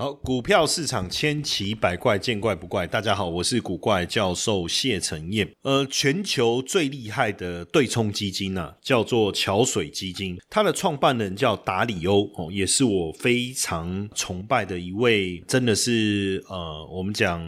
好，股票市场千奇百怪，见怪不怪。大家好，我是古怪教授谢承彦。呃，全球最厉害的对冲基金呢，叫做桥水基金，它的创办人叫达里欧哦，也是我非常崇拜的一位，真的是呃，我们讲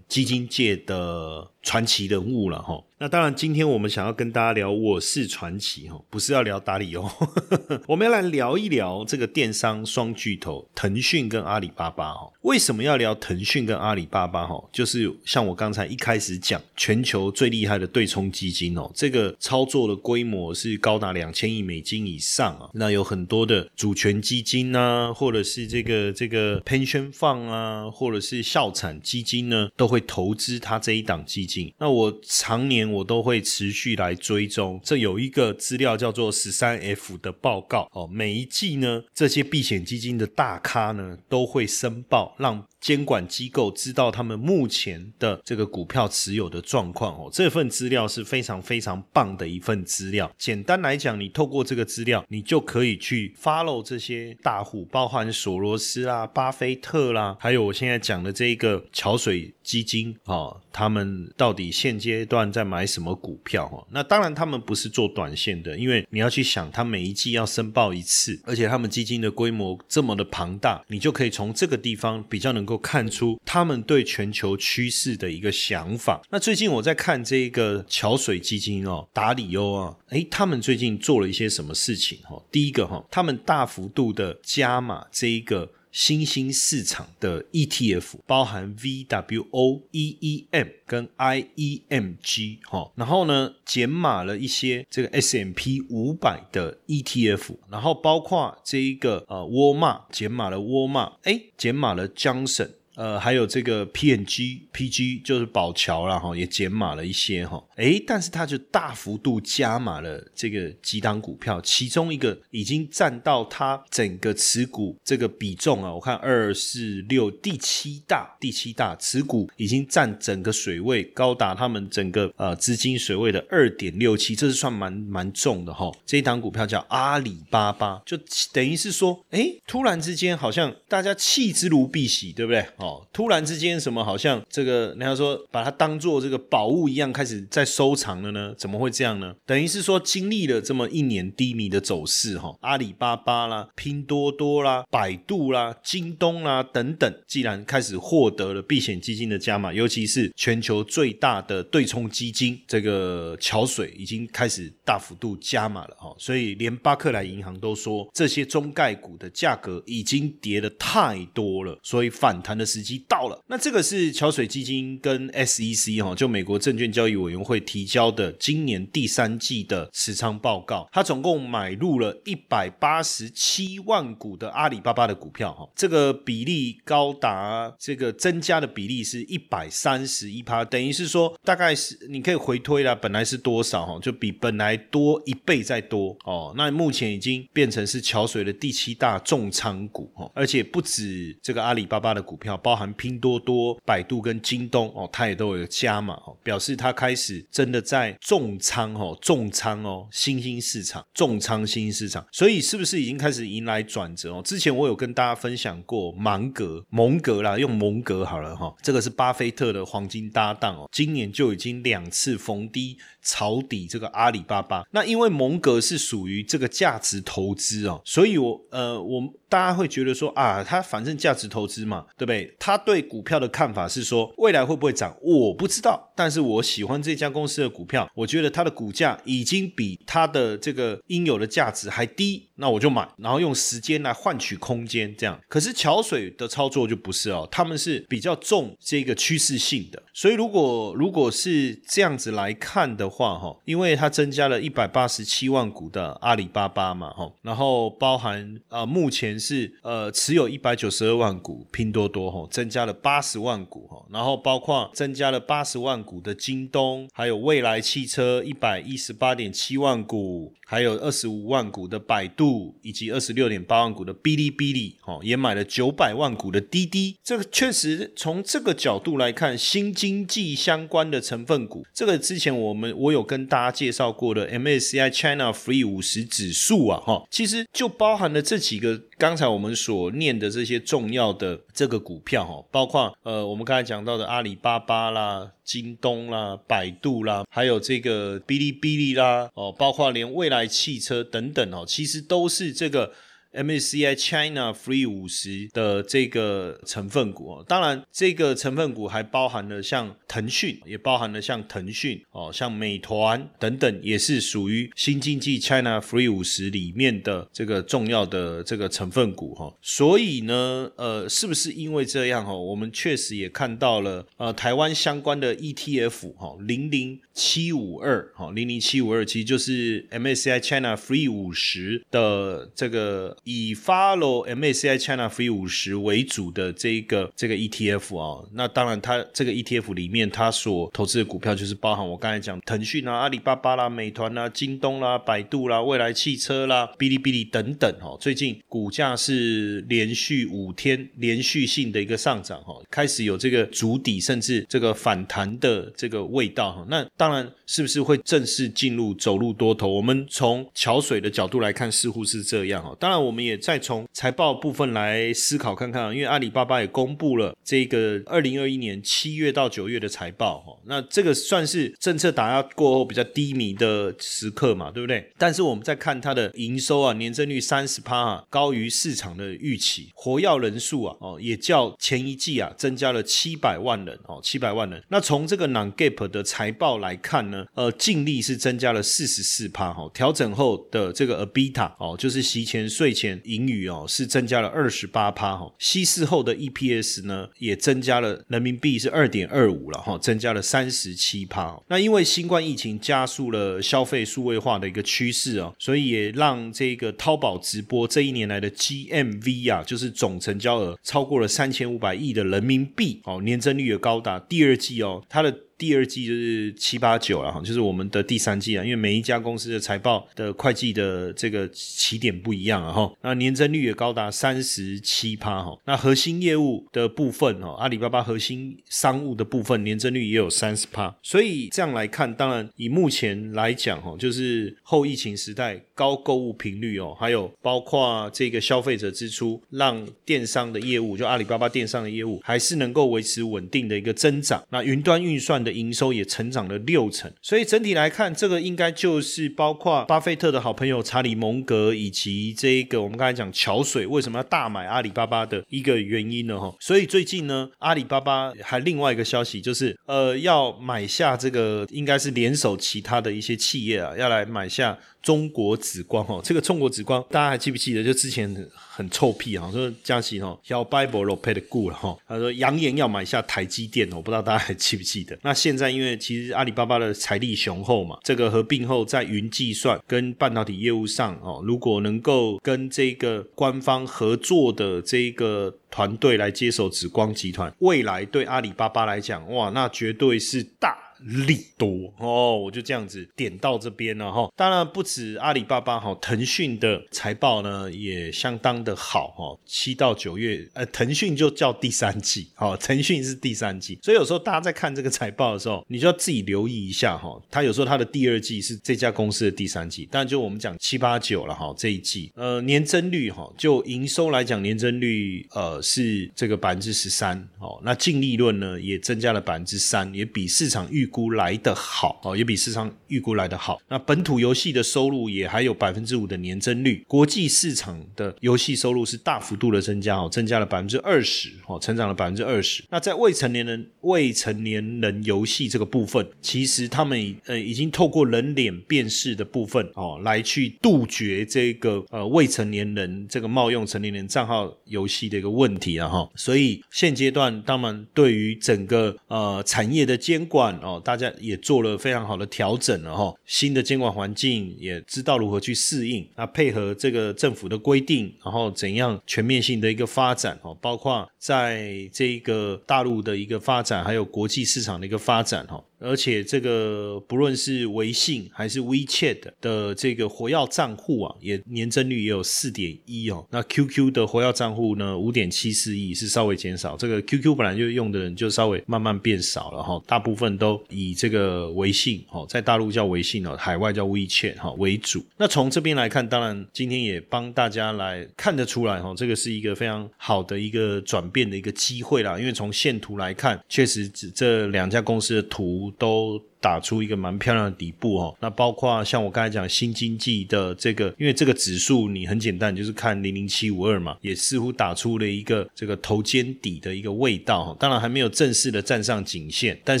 基金界的。传奇人物了哈，那当然，今天我们想要跟大家聊我是传奇哈，不是要聊达里欧，我们要来聊一聊这个电商双巨头腾讯跟阿里巴巴哈。为什么要聊腾讯跟阿里巴巴哈？就是像我刚才一开始讲，全球最厉害的对冲基金哦，这个操作的规模是高达两千亿美金以上啊。那有很多的主权基金啊，或者是这个这个 pension fund 啊，或者是校产基金呢，都会投资它这一档基金。那我常年我都会持续来追踪，这有一个资料叫做十三 F 的报告哦，每一季呢，这些避险基金的大咖呢都会申报，让。监管机构知道他们目前的这个股票持有的状况哦，这份资料是非常非常棒的一份资料。简单来讲，你透过这个资料，你就可以去 follow 这些大户，包含索罗斯啦、巴菲特啦，还有我现在讲的这一个桥水基金啊，他们到底现阶段在买什么股票哈？那当然，他们不是做短线的，因为你要去想，他每一季要申报一次，而且他们基金的规模这么的庞大，你就可以从这个地方比较能够。看出他们对全球趋势的一个想法。那最近我在看这个桥水基金哦，达里欧啊，诶，他们最近做了一些什么事情哈？第一个哈，他们大幅度的加码这一个。新兴市场的 ETF 包含 VWO、EEM 跟 IEMG 哈，然后呢减码了一些这个 SMP 五百的 ETF，然后包括这一个呃沃尔玛减码了沃尔玛，哎减码了江省。呃，还有这个 PNG PG 就是宝桥了哈，也减码了一些哈。诶，但是它就大幅度加码了这个几档股票，其中一个已经占到它整个持股这个比重啊，我看二四六第七大，第七大持股已经占整个水位高达他们整个呃资金水位的二点六七，这是算蛮蛮重的哈。这一档股票叫阿里巴巴，就等于是说，诶，突然之间好像大家弃之如敝屣，对不对？哦，突然之间，什么好像这个人家说把它当做这个宝物一样，开始在收藏了呢？怎么会这样呢？等于是说经历了这么一年低迷的走势，哈，阿里巴巴啦、拼多多啦、百度啦、京东啦等等，既然开始获得了避险基金的加码，尤其是全球最大的对冲基金这个桥水已经开始大幅度加码了，哈，所以连巴克莱银行都说这些中概股的价格已经跌的太多了，所以反弹的。时机到了，那这个是桥水基金跟 SEC 哈，就美国证券交易委员会提交的今年第三季的持仓报告，它总共买入了一百八十七万股的阿里巴巴的股票哈，这个比例高达这个增加的比例是一百三十一趴，等于是说大概是你可以回推啦，本来是多少哈，就比本来多一倍再多哦，那目前已经变成是桥水的第七大重仓股哈，而且不止这个阿里巴巴的股票。包含拼多多、百度跟京东哦，它也都有加码哦，表示它开始真的在重仓哦，重仓哦，新兴市场重仓新兴市场，所以是不是已经开始迎来转折哦？之前我有跟大家分享过芒格、蒙格啦，用蒙格好了哈，这个是巴菲特的黄金搭档哦，今年就已经两次逢低抄底这个阿里巴巴。那因为蒙格是属于这个价值投资哦，所以我呃我。大家会觉得说啊，他反正价值投资嘛，对不对？他对股票的看法是说，未来会不会涨，我不知道，但是我喜欢这家公司的股票，我觉得它的股价已经比它的这个应有的价值还低，那我就买，然后用时间来换取空间，这样。可是桥水的操作就不是哦，他们是比较重这个趋势性的，所以如果如果是这样子来看的话，哈，因为它增加了一百八十七万股的阿里巴巴嘛，哈，然后包含呃目前是呃持有一百九十二万股拼多多，哈，增加了八十万股，哈，然后包括增加了八十万股的京东，还有未来汽车一百一十八点七万股。还有二十五万股的百度，以及二十六点八万股的哔哩哔哩，哦，也买了九百万股的滴滴。这个确实从这个角度来看，新经济相关的成分股，这个之前我们我有跟大家介绍过的 MSCI China Free 五十指数啊，哈，其实就包含了这几个。刚才我们所念的这些重要的这个股票哈，包括呃我们刚才讲到的阿里巴巴啦、京东啦、百度啦，还有这个哔哩哔哩啦，哦，包括连未来汽车等等哦，其实都是这个。MSCI China Free 五十的这个成分股，当然这个成分股还包含了像腾讯，也包含了像腾讯哦，像美团等等，也是属于新经济 China Free 五十里面的这个重要的这个成分股哈。所以呢，呃，是不是因为这样哈，我们确实也看到了呃台湾相关的 ETF 哈零零七五二哈零零七五二其实就是 MSCI China Free 五十的这个。以 follow MACI China Free 五十为主的这个这个 ETF 啊，那当然它这个 ETF 里面它所投资的股票就是包含我刚才讲腾讯啊、阿里巴巴啦、美团啦、京东啦、百度啦、未来汽车啦、哔哩哔哩等等哈。最近股价是连续五天连续性的一个上涨哈，开始有这个筑底甚至这个反弹的这个味道哈。那当然是不是会正式进入走入多头？我们从桥水的角度来看，似乎是这样哈。当然我。我们也再从财报部分来思考看看，因为阿里巴巴也公布了这个二零二一年七月到九月的财报哈，那这个算是政策打压过后比较低迷的时刻嘛，对不对？但是我们在看它的营收啊，年增率三十趴啊，高于市场的预期，活跃人数啊，哦，也较前一季啊增加了七百万人哦，七百万人。那从这个 Non Gap 的财报来看呢，呃，净利是增加了四十四趴哈，调整后的这个 EBITDA 哦，就是息前税前。盈余哦是增加了二十八趴哈，稀释后的 EPS 呢也增加了人民币是二点二五了哈，增加了三十七趴。那因为新冠疫情加速了消费数位化的一个趋势哦，所以也让这个淘宝直播这一年来的 GMV 啊，就是总成交额超过了三千五百亿的人民币哦，年增率也高达第二季哦，它的。第二季就是七八九了哈，就是我们的第三季啊，因为每一家公司的财报的会计的这个起点不一样啊哈，那年增率也高达三十七趴哈，那核心业务的部分哈，阿里巴巴核心商务的部分年增率也有三十趴，所以这样来看，当然以目前来讲哈，就是后疫情时代高购物频率哦，还有包括这个消费者支出，让电商的业务就阿里巴巴电商的业务还是能够维持稳定的一个增长，那云端运算。的营收也成长了六成，所以整体来看，这个应该就是包括巴菲特的好朋友查理蒙格以及这一个我们刚才讲桥水为什么要大买阿里巴巴的一个原因了？哈，所以最近呢，阿里巴巴还另外一个消息就是，呃，要买下这个应该是联手其他的一些企业啊，要来买下。中国紫光哈，这个中国紫光大家还记不记得？就之前很臭屁哈，说江西哈要 Bible l pay 的股了哈，他说扬言要买下台积电，我不知道大家还记不记得？那现在因为其实阿里巴巴的财力雄厚嘛，这个合并后在云计算跟半导体业务上哦，如果能够跟这个官方合作的这个团队来接手紫光集团，未来对阿里巴巴来讲，哇，那绝对是大。利多哦，我就这样子点到这边了哈。当然不止阿里巴巴哈，腾讯的财报呢也相当的好哈。七到九月，呃，腾讯就叫第三季，哦，腾讯是第三季。所以有时候大家在看这个财报的时候，你就要自己留意一下哈。它有时候它的第二季是这家公司的第三季，但就我们讲七八九了哈，这一季呃年增率哈，就营收来讲年增率呃是这个百分之十三哦。那净利润呢也增加了百分之三，也比市场预。估来的好哦，也比市场预估来的好。那本土游戏的收入也还有百分之五的年增率，国际市场的游戏收入是大幅度的增加哦，增加了百分之二十哦，成长了百分之二十。那在未成年人未成年人游戏这个部分，其实他们呃已经透过人脸辨识的部分哦，来去杜绝这个呃未成年人这个冒用成年人账号游戏的一个问题了哈。所以现阶段当然对于整个呃产业的监管哦，大家也做了非常好的调整了哈。新的监管环境也知道如何去适应，那配合这个政府的规定，然后怎样全面性的一个发展哦，包括在这一个大陆的一个发展，还有国际市场的一个发展哈。而且这个不论是微信还是 WeChat 的这个活跃账户啊，也年增率也有四点一哦。那 QQ 的活跃账户呢，五点七四亿是稍微减少。这个 QQ 本来就用的人就稍微慢慢变少了哈，大部分都以这个微信哦，在大陆叫微信哦，海外叫 WeChat 哈为主。那从这边来看，当然今天也帮大家来看得出来哈，这个是一个非常好的一个转变的一个机会啦。因为从线图来看，确实这两家公司的图。都打出一个蛮漂亮的底部哦，那包括像我刚才讲新经济的这个，因为这个指数你很简单，就是看零零七五二嘛，也似乎打出了一个这个头肩底的一个味道，当然还没有正式的站上颈线，但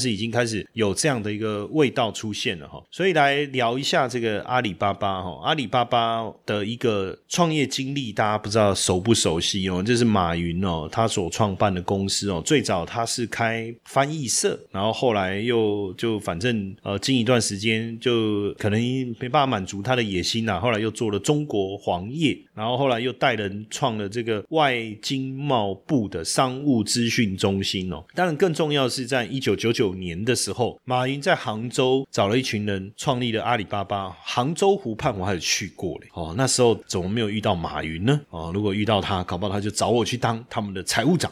是已经开始有这样的一个味道出现了哈。所以来聊一下这个阿里巴巴哈，阿里巴巴的一个创业经历，大家不知道熟不熟悉哦？这是马云哦，他所创办的公司哦，最早他是开翻译社，然后后来又就反正。呃，近一段时间就可能没办法满足他的野心呐，后来又做了中国黄页，然后后来又带人创了这个外经贸部的商务资讯中心哦。当然，更重要是在一九九九年的时候，马云在杭州找了一群人创立了阿里巴巴。杭州湖畔我还有去过嘞，哦，那时候怎么没有遇到马云呢？哦，如果遇到他，搞不好他就找我去当他们的财务长。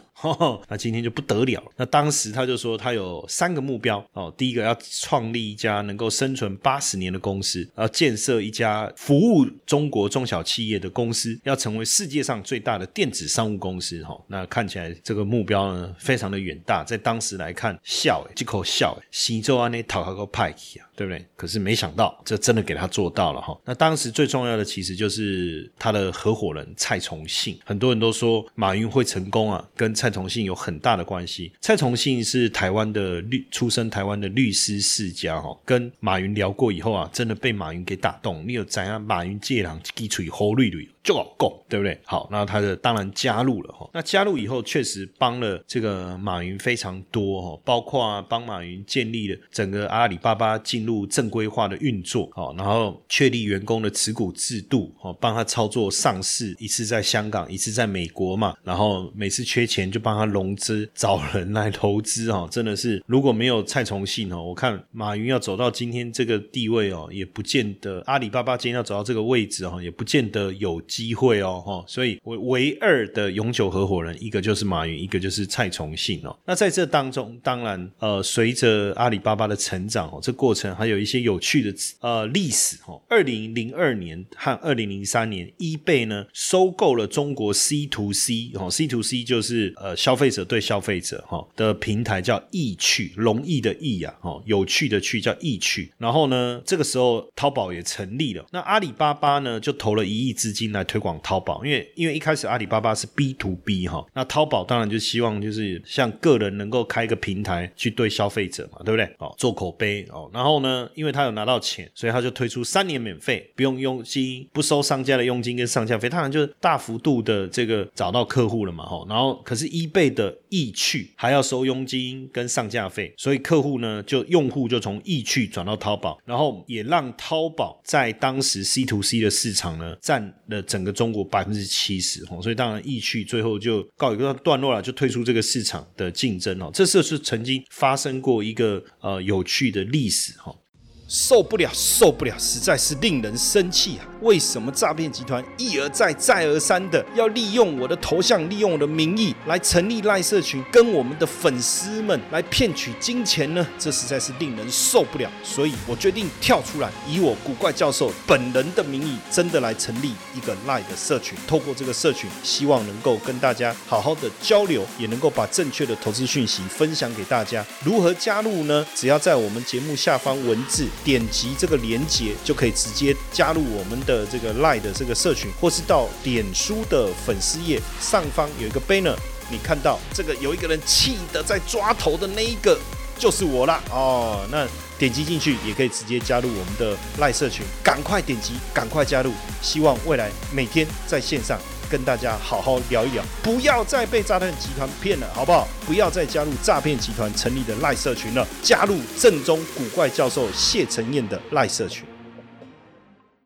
那今天就不得了。那当时他就说，他有三个目标哦。第一个要创立一家能够生存八十年的公司，要建设一家服务中国中小企业的公司，要成为世界上最大的电子商务公司。哈，那看起来这个目标呢，非常的远大。在当时来看，笑哎，这口笑，西周安那讨好个派系啊。对不对？可是没想到，这真的给他做到了哈。那当时最重要的，其实就是他的合伙人蔡崇信。很多人都说马云会成功啊，跟蔡蔡崇信有很大的关系。蔡崇信是台湾的律，出身台湾的律师世家哈。跟马云聊过以后啊，真的被马云给打动。你有怎样？马云借人一嘴好绿绿。就好够，对不对？好，那他的当然加入了哈。那加入以后，确实帮了这个马云非常多哈，包括帮马云建立了整个阿里巴巴进入正规化的运作，哦，然后确立员工的持股制度，哦，帮他操作上市，一次在香港，一次在美国嘛，然后每次缺钱就帮他融资，找人来投资，哈，真的是如果没有蔡崇信哦，我看马云要走到今天这个地位哦，也不见得阿里巴巴今天要走到这个位置哦，也不见得有。机会哦，哈，所以唯唯二的永久合伙人，一个就是马云，一个就是蔡崇信哦。那在这当中，当然，呃，随着阿里巴巴的成长哦，这过程还有一些有趣的呃历史哦。二零零二年和二零零三年，eBay 呢收购了中国 C to C 哦，C to C 就是呃消费者对消费者哈的平台叫易趣，容易的易啊，哦，有趣的趣叫易趣。然后呢，这个时候淘宝也成立了，那阿里巴巴呢就投了一亿资金来。推广淘宝，因为因为一开始阿里巴巴是 B to B 哈，那淘宝当然就希望就是像个人能够开一个平台去对消费者嘛，对不对？哦，做口碑哦，然后呢，因为他有拿到钱，所以他就推出三年免费，不用佣金，不收商家的佣金跟上架费，当然就是大幅度的这个找到客户了嘛，哈。然后可是 eBay 的易趣还要收佣金跟上架费，所以客户呢就用户就从易趣转到淘宝，然后也让淘宝在当时 C to C 的市场呢占了。整个中国百分之七十哦，所以当然易趣最后就告一个段落了，就退出这个市场的竞争哦。这是是曾经发生过一个呃有趣的历史哈。受不了，受不了，实在是令人生气啊！为什么诈骗集团一而再、再而三的要利用我的头像、利用我的名义来成立赖社群，跟我们的粉丝们来骗取金钱呢？这实在是令人受不了。所以我决定跳出来，以我古怪教授本人的名义，真的来成立一个赖的社群。透过这个社群，希望能够跟大家好好的交流，也能够把正确的投资讯息分享给大家。如何加入呢？只要在我们节目下方文字。点击这个连接就可以直接加入我们的这个 Line 的这个社群，或是到点书的粉丝页上方有一个 banner，你看到这个有一个人气的在抓头的那一个就是我啦哦。那点击进去也可以直接加入我们的 Line 社群，赶快点击，赶快加入。希望未来每天在线上。跟大家好好聊一聊，不要再被诈骗集团骗了，好不好？不要再加入诈骗集团成立的赖社群了，加入正宗古怪教授谢承彦的赖社群。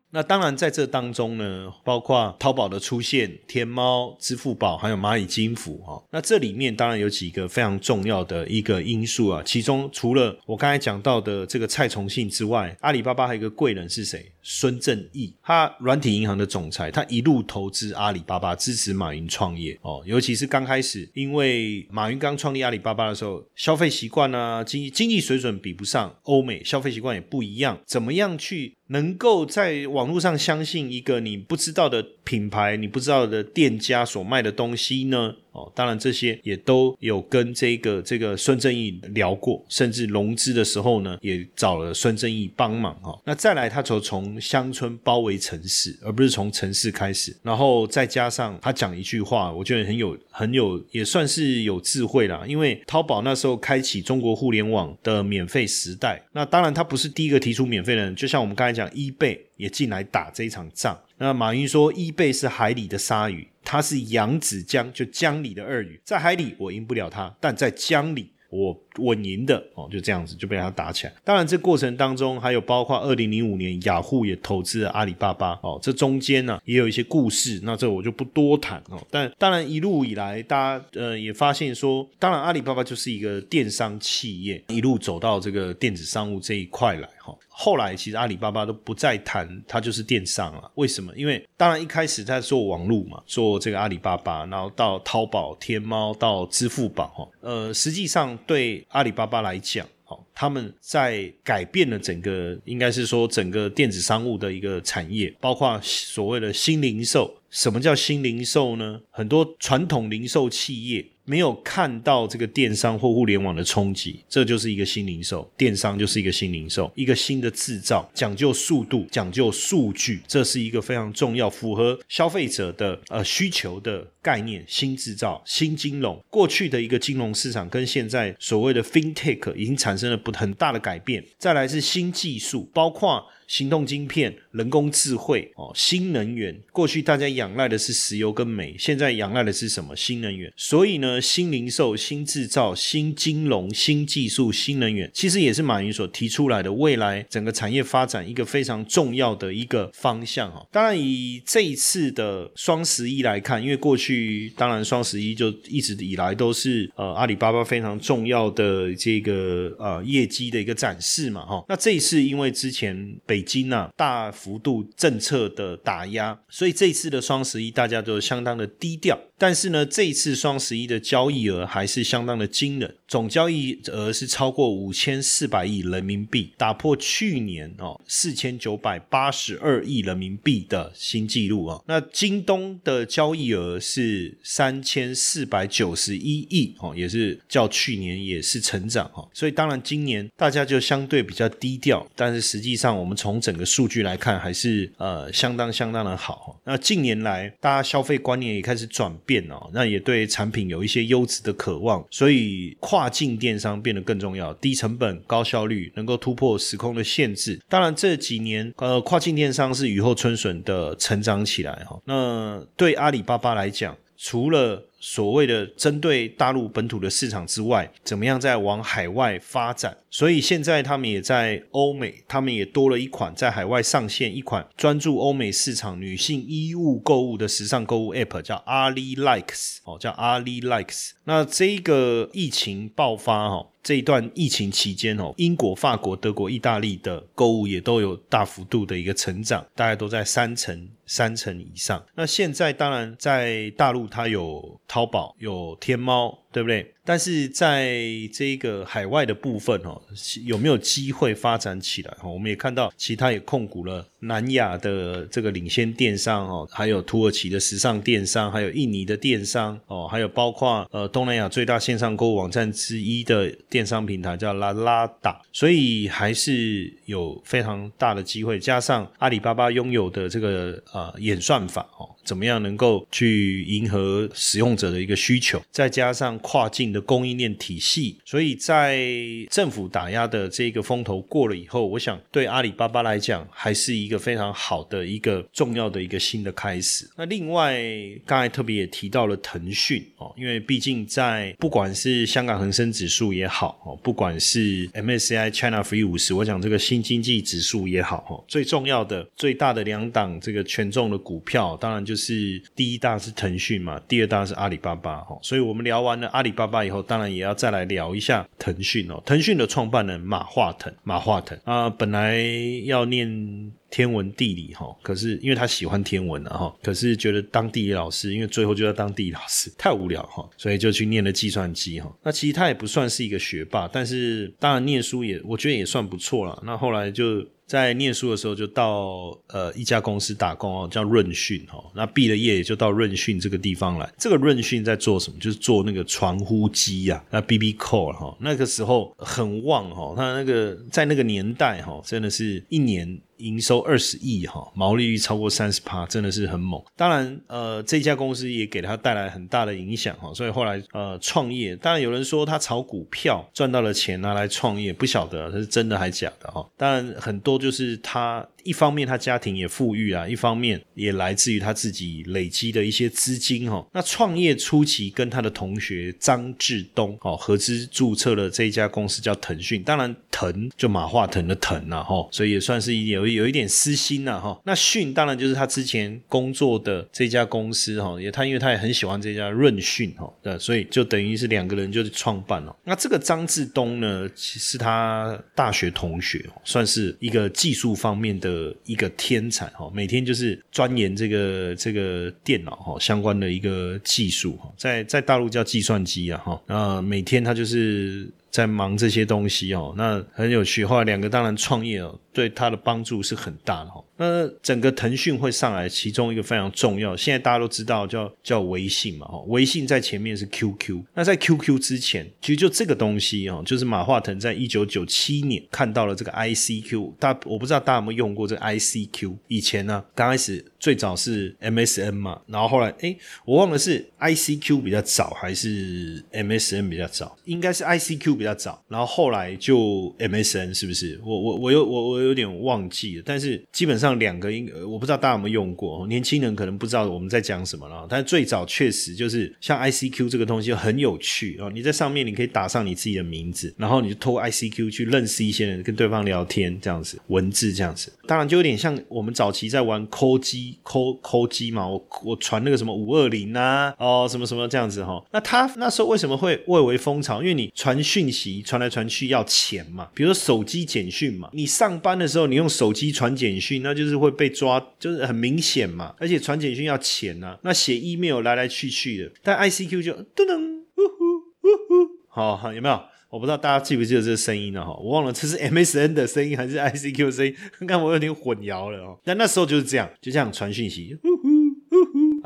那当然，在这当中呢，包括淘宝的出现、天猫、支付宝，还有蚂蚁金服哈。那这里面当然有几个非常重要的一个因素啊。其中除了我刚才讲到的这个蔡崇信之外，阿里巴巴还有一个贵人是谁？孙正义，他软体银行的总裁，他一路投资阿里巴巴，支持马云创业哦。尤其是刚开始，因为马云刚创立阿里巴巴的时候，消费习惯啊，经经济水准比不上欧美，消费习惯也不一样，怎么样去？能够在网络上相信一个你不知道的品牌、你不知道的店家所卖的东西呢？哦，当然这些也都有跟这个这个孙正义聊过，甚至融资的时候呢，也找了孙正义帮忙哈。那再来，他从从乡村包围城市，而不是从城市开始，然后再加上他讲一句话，我觉得很有很有，也算是有智慧啦。因为淘宝那时候开启中国互联网的免费时代，那当然他不是第一个提出免费的人，就像我们刚才讲，一倍也进来打这一场仗。那马云说，一贝是海里的鲨鱼。它是扬子江，就江里的鳄鱼，在海里我赢不了它，但在江里我稳赢的哦，就这样子就被他打起来。当然，这过程当中还有包括二零零五年雅虎也投资了阿里巴巴哦，这中间呢也有一些故事，那这我就不多谈哦。但当然一路以来，大家呃也发现说，当然阿里巴巴就是一个电商企业，一路走到这个电子商务这一块来后来其实阿里巴巴都不再谈它就是电商了，为什么？因为当然一开始在做网络嘛，做这个阿里巴巴，然后到淘宝、天猫到支付宝哈，呃，实际上对阿里巴巴来讲，好，他们在改变了整个，应该是说整个电子商务的一个产业，包括所谓的新零售。什么叫新零售呢？很多传统零售企业。没有看到这个电商或互联网的冲击，这就是一个新零售，电商就是一个新零售，一个新的制造，讲究速度，讲究数据，这是一个非常重要、符合消费者的呃需求的概念。新制造、新金融，过去的一个金融市场跟现在所谓的 FinTech 已经产生了不很大的改变。再来是新技术，包括。行动晶片、人工智慧哦，新能源。过去大家仰赖的是石油跟煤，现在仰赖的是什么？新能源。所以呢，新零售、新制造、新金融、新技术、新能源，其实也是马云所提出来的未来整个产业发展一个非常重要的一个方向哈。当然，以这一次的双十一来看，因为过去当然双十一就一直以来都是呃阿里巴巴非常重要的这个呃业绩的一个展示嘛哈。那这一次因为之前北北京啊，大幅度政策的打压，所以这次的双十一大家都相当的低调。但是呢，这一次双十一的交易额还是相当的惊人，总交易额是超过五千四百亿人民币，打破去年哦四千九百八十二亿人民币的新纪录啊。那京东的交易额是三千四百九十一亿哦，也是较去年也是成长哈。所以当然今年大家就相对比较低调，但是实际上我们从整个数据来看，还是呃相当相当的好。那近年来大家消费观念也开始转。变哦，那也对产品有一些优质的渴望，所以跨境电商变得更重要，低成本、高效率，能够突破时空的限制。当然这几年，呃，跨境电商是雨后春笋的成长起来哈。那对阿里巴巴来讲，除了所谓的针对大陆本土的市场之外，怎么样在往海外发展？所以现在他们也在欧美，他们也多了一款在海外上线一款专注欧美市场女性衣物购物的时尚购物 App，叫 Ali Likes 哦，叫 Ali Likes。那这个疫情爆发哈。这一段疫情期间哦，英国、法国、德国、意大利的购物也都有大幅度的一个成长，大概都在三成、三成以上。那现在当然在大陆，它有淘宝、有天猫，对不对？但是在这个海外的部分哦，有没有机会发展起来？哈，我们也看到其他也控股了南亚的这个领先电商哦，还有土耳其的时尚电商，还有印尼的电商哦，还有包括呃东南亚最大线上购物网站之一的电商平台叫拉拉达，所以还是有非常大的机会。加上阿里巴巴拥有的这个呃演算法哦，怎么样能够去迎合使用者的一个需求？再加上跨境。供应链体系，所以在政府打压的这个风头过了以后，我想对阿里巴巴来讲，还是一个非常好的一个重要的一个新的开始。那另外，刚才特别也提到了腾讯哦，因为毕竟在不管是香港恒生指数也好哦，不管是 MSCI China Free 五十，我讲这个新经济指数也好哦，最重要的、最大的两档这个权重的股票，当然就是第一大是腾讯嘛，第二大是阿里巴巴哈。所以我们聊完了阿里巴巴。以后当然也要再来聊一下腾讯哦，腾讯的创办人马化腾，马化腾啊，本来要念天文地理哈，可是因为他喜欢天文了哈，可是觉得当地理老师，因为最后就要当地理老师太无聊哈，所以就去念了计算机哈。那其实他也不算是一个学霸，但是当然念书也我觉得也算不错了。那后来就。在念书的时候，就到呃一家公司打工哦，叫润讯哦。那毕了业也就到润讯这个地方来。这个润讯在做什么？就是做那个传呼机啊，那 B B Call 哈。那个时候很旺哈，它那个在那个年代哈，真的是一年。营收二十亿哈，毛利率超过三十趴，真的是很猛。当然，呃，这家公司也给他带来很大的影响哈，所以后来呃创业。当然有人说他炒股票赚到了钱拿来创业，不晓得他是真的还假的哈。当然很多就是他。一方面他家庭也富裕啊，一方面也来自于他自己累积的一些资金哈。那创业初期跟他的同学张志东哦合资注册了这一家公司叫腾讯，当然腾就马化腾的腾呐哈，所以也算是有有一点私心呐哈。那讯当然就是他之前工作的这家公司哈，也他因为他也很喜欢这家润讯哈，对，所以就等于是两个人就创办了。那这个张志东呢，其实他大学同学，算是一个技术方面的。一个天才哈，每天就是钻研这个这个电脑哈相关的一个技术哈，在在大陆叫计算机啊哈，那每天他就是在忙这些东西哦，那很有趣。后来两个当然创业哦，对他的帮助是很大的哈。那整个腾讯会上来，其中一个非常重要，现在大家都知道叫叫微信嘛，哈，微信在前面是 QQ。那在 QQ 之前，其实就这个东西哦，就是马化腾在一九九七年看到了这个 ICQ，大我不知道大家有没有用过这个 ICQ。以前呢，刚开始最早是 MSN 嘛，然后后来哎，我忘了是 ICQ 比较早还是 MSN 比较早，应该是 ICQ 比较较早，然后后来就 MSN 是不是？我我我有我我有点忘记了，但是基本上。两个应我不知道大家有没有用过，年轻人可能不知道我们在讲什么了。但是最早确实就是像 ICQ 这个东西很有趣哦，你在上面你可以打上你自己的名字，然后你就透过 ICQ 去认识一些人，跟对方聊天这样子，文字这样子。当然就有点像我们早期在玩抠机抠抠机嘛，我我传那个什么五二零啊，哦什么什么这样子哈。那他那时候为什么会蔚为风潮？因为你传讯息传来传去要钱嘛，比如说手机简讯嘛，你上班的时候你用手机传简讯，那就是会被抓，就是很明显嘛。而且传简讯要钱呐，那写 email 来来去去的。但 ICQ 就噔噔呜呼呜呼，好，有没有？我不知道大家记不记得这个声音了哈，我忘了这是 MSN 的声音还是 ICQ 的声音，刚刚我有点混淆了哦。但那时候就是这样，就这样传讯息，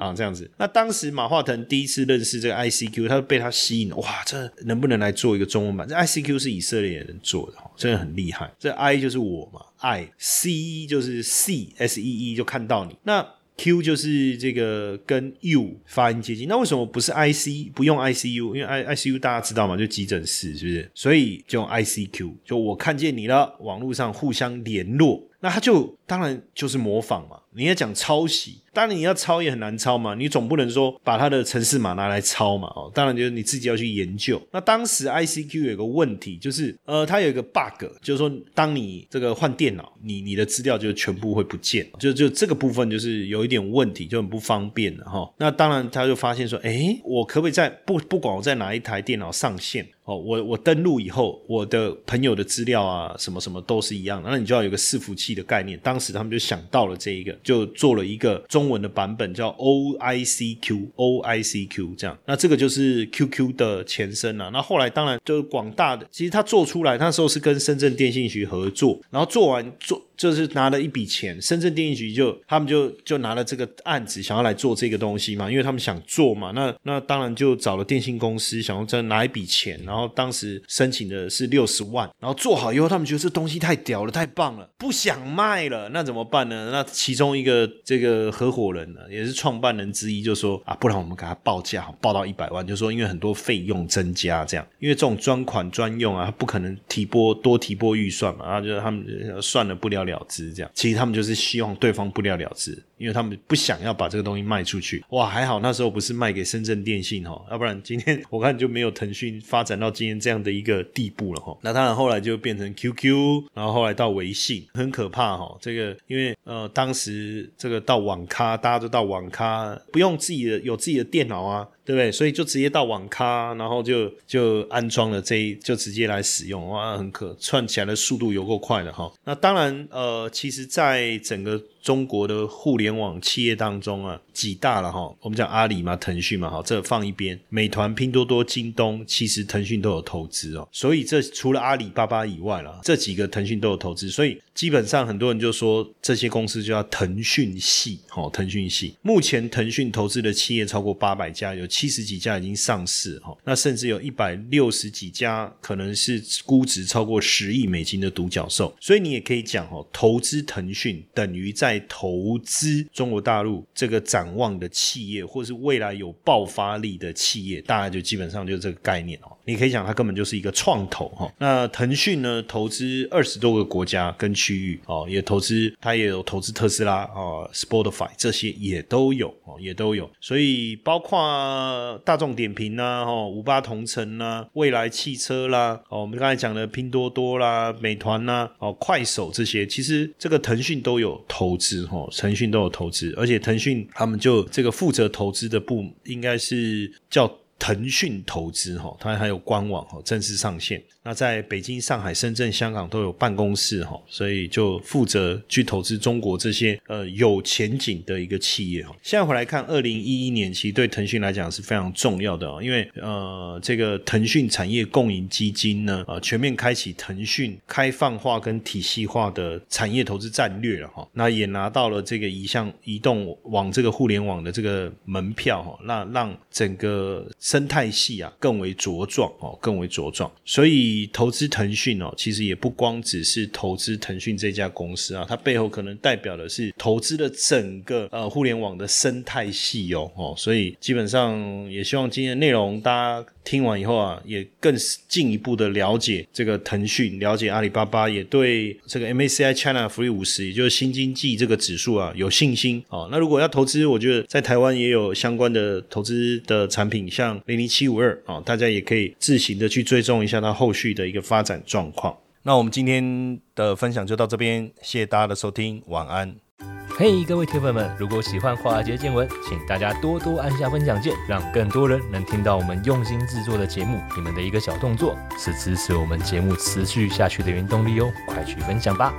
啊，这样子。那当时马化腾第一次认识这个 ICQ，他被他吸引了，哇，这能不能来做一个中文版？这 ICQ 是以色列人做的，真的很厉害。这 I 就是我嘛。I C 就是 C S E E 就看到你，那 Q 就是这个跟 U 发音接近，那为什么不是 I C 不用 I C U？因为 I I C U 大家知道嘛，就急诊室是不是？所以就用 I C Q，就我看见你了，网络上互相联络，那他就当然就是模仿嘛。你要讲抄袭。当然你要抄也很难抄嘛，你总不能说把它的城市码拿来抄嘛，哦，当然就是你自己要去研究。那当时 ICQ 有个问题，就是呃，它有一个 bug，就是说当你这个换电脑，你你的资料就全部会不见，就就这个部分就是有一点问题，就很不方便的哈。那当然他就发现说，哎，我可不可以在不不管我在哪一台电脑上线？哦，我我登录以后，我的朋友的资料啊，什么什么都是一样的。那你就要有个伺服器的概念。当时他们就想到了这一个，就做了一个中文的版本，叫 OICQ，OICQ 这样。那这个就是 QQ 的前身了。那后来当然就是广大的，其实他做出来那时候是跟深圳电信局合作，然后做完做。就是拿了一笔钱，深圳电信局就他们就就拿了这个案子，想要来做这个东西嘛，因为他们想做嘛，那那当然就找了电信公司，想要再拿一笔钱，然后当时申请的是六十万，然后做好以后，他们觉得这东西太屌了，太棒了，不想卖了，那怎么办呢？那其中一个这个合伙人呢，也是创办人之一，就说啊，不然我们给他报价，报到一百万，就说因为很多费用增加，这样，因为这种专款专用啊，他不可能提拨多提拨预算嘛，然后就是他们算了不了了。了之这样，其实他们就是希望对方不了了之，因为他们不想要把这个东西卖出去。哇，还好那时候不是卖给深圳电信哈，要不然今天 我看就没有腾讯发展到今天这样的一个地步了哈。那当然后来就变成 QQ，然后后来到微信，很可怕哈。这个因为呃当时这个到网咖，大家都到网咖，不用自己的有自己的电脑啊。对不对？所以就直接到网咖，然后就就安装了这一，就直接来使用，哇，很可串起来的速度有够快的哈。那当然，呃，其实，在整个。中国的互联网企业当中啊，几大了哈。我们讲阿里嘛，腾讯嘛，哈，这放一边。美团、拼多多、京东，其实腾讯都有投资哦。所以这除了阿里巴巴以外了，这几个腾讯都有投资。所以基本上很多人就说这些公司叫腾讯系，哈，腾讯系。目前腾讯投资的企业超过八百家，有七十几家已经上市，哈。那甚至有一百六十几家可能是估值超过十亿美金的独角兽。所以你也可以讲哦，投资腾讯等于在投资中国大陆这个展望的企业，或是未来有爆发力的企业，大概就基本上就是这个概念哦。你可以讲它根本就是一个创投哈。那腾讯呢，投资二十多个国家跟区域哦，也投资它也有投资特斯拉啊，Spotify 这些也都有哦，也都有。所以包括大众点评呐，哈，五八同城呐，未来汽车啦，哦，我们刚才讲的拼多多啦，美团呐，哦，快手这些，其实这个腾讯都有投。资哈，腾讯都有投资，而且腾讯他们就这个负责投资的部，应该是叫腾讯投资哈，它还有官网哈，正式上线。那在北京、上海、深圳、香港都有办公室哈，所以就负责去投资中国这些呃有前景的一个企业哈。现在回来看，二零一一年其实对腾讯来讲是非常重要的哦，因为呃这个腾讯产业共赢基金呢呃全面开启腾讯开放化跟体系化的产业投资战略了哈。那也拿到了这个移向移动往这个互联网的这个门票哈，那让整个生态系啊更为茁壮哦，更为茁壮，所以。投资腾讯哦，其实也不光只是投资腾讯这家公司啊，它背后可能代表的是投资了整个呃互联网的生态系哦哦，所以基本上也希望今天的内容大家听完以后啊，也更进一步的了解这个腾讯，了解阿里巴巴，也对这个 MACI China 福利五十，也就是新经济这个指数啊有信心哦。那如果要投资，我觉得在台湾也有相关的投资的产品，像零零七五二啊，大家也可以自行的去追踪一下它后续。的一个发展状况。那我们今天的分享就到这边，谢谢大家的收听，晚安。嘿，各位铁粉们，如果喜欢华尔街见闻，请大家多多按下分享键，让更多人能听到我们用心制作的节目。你们的一个小动作，是支持我们节目持续下去的原动力哦，快去分享吧。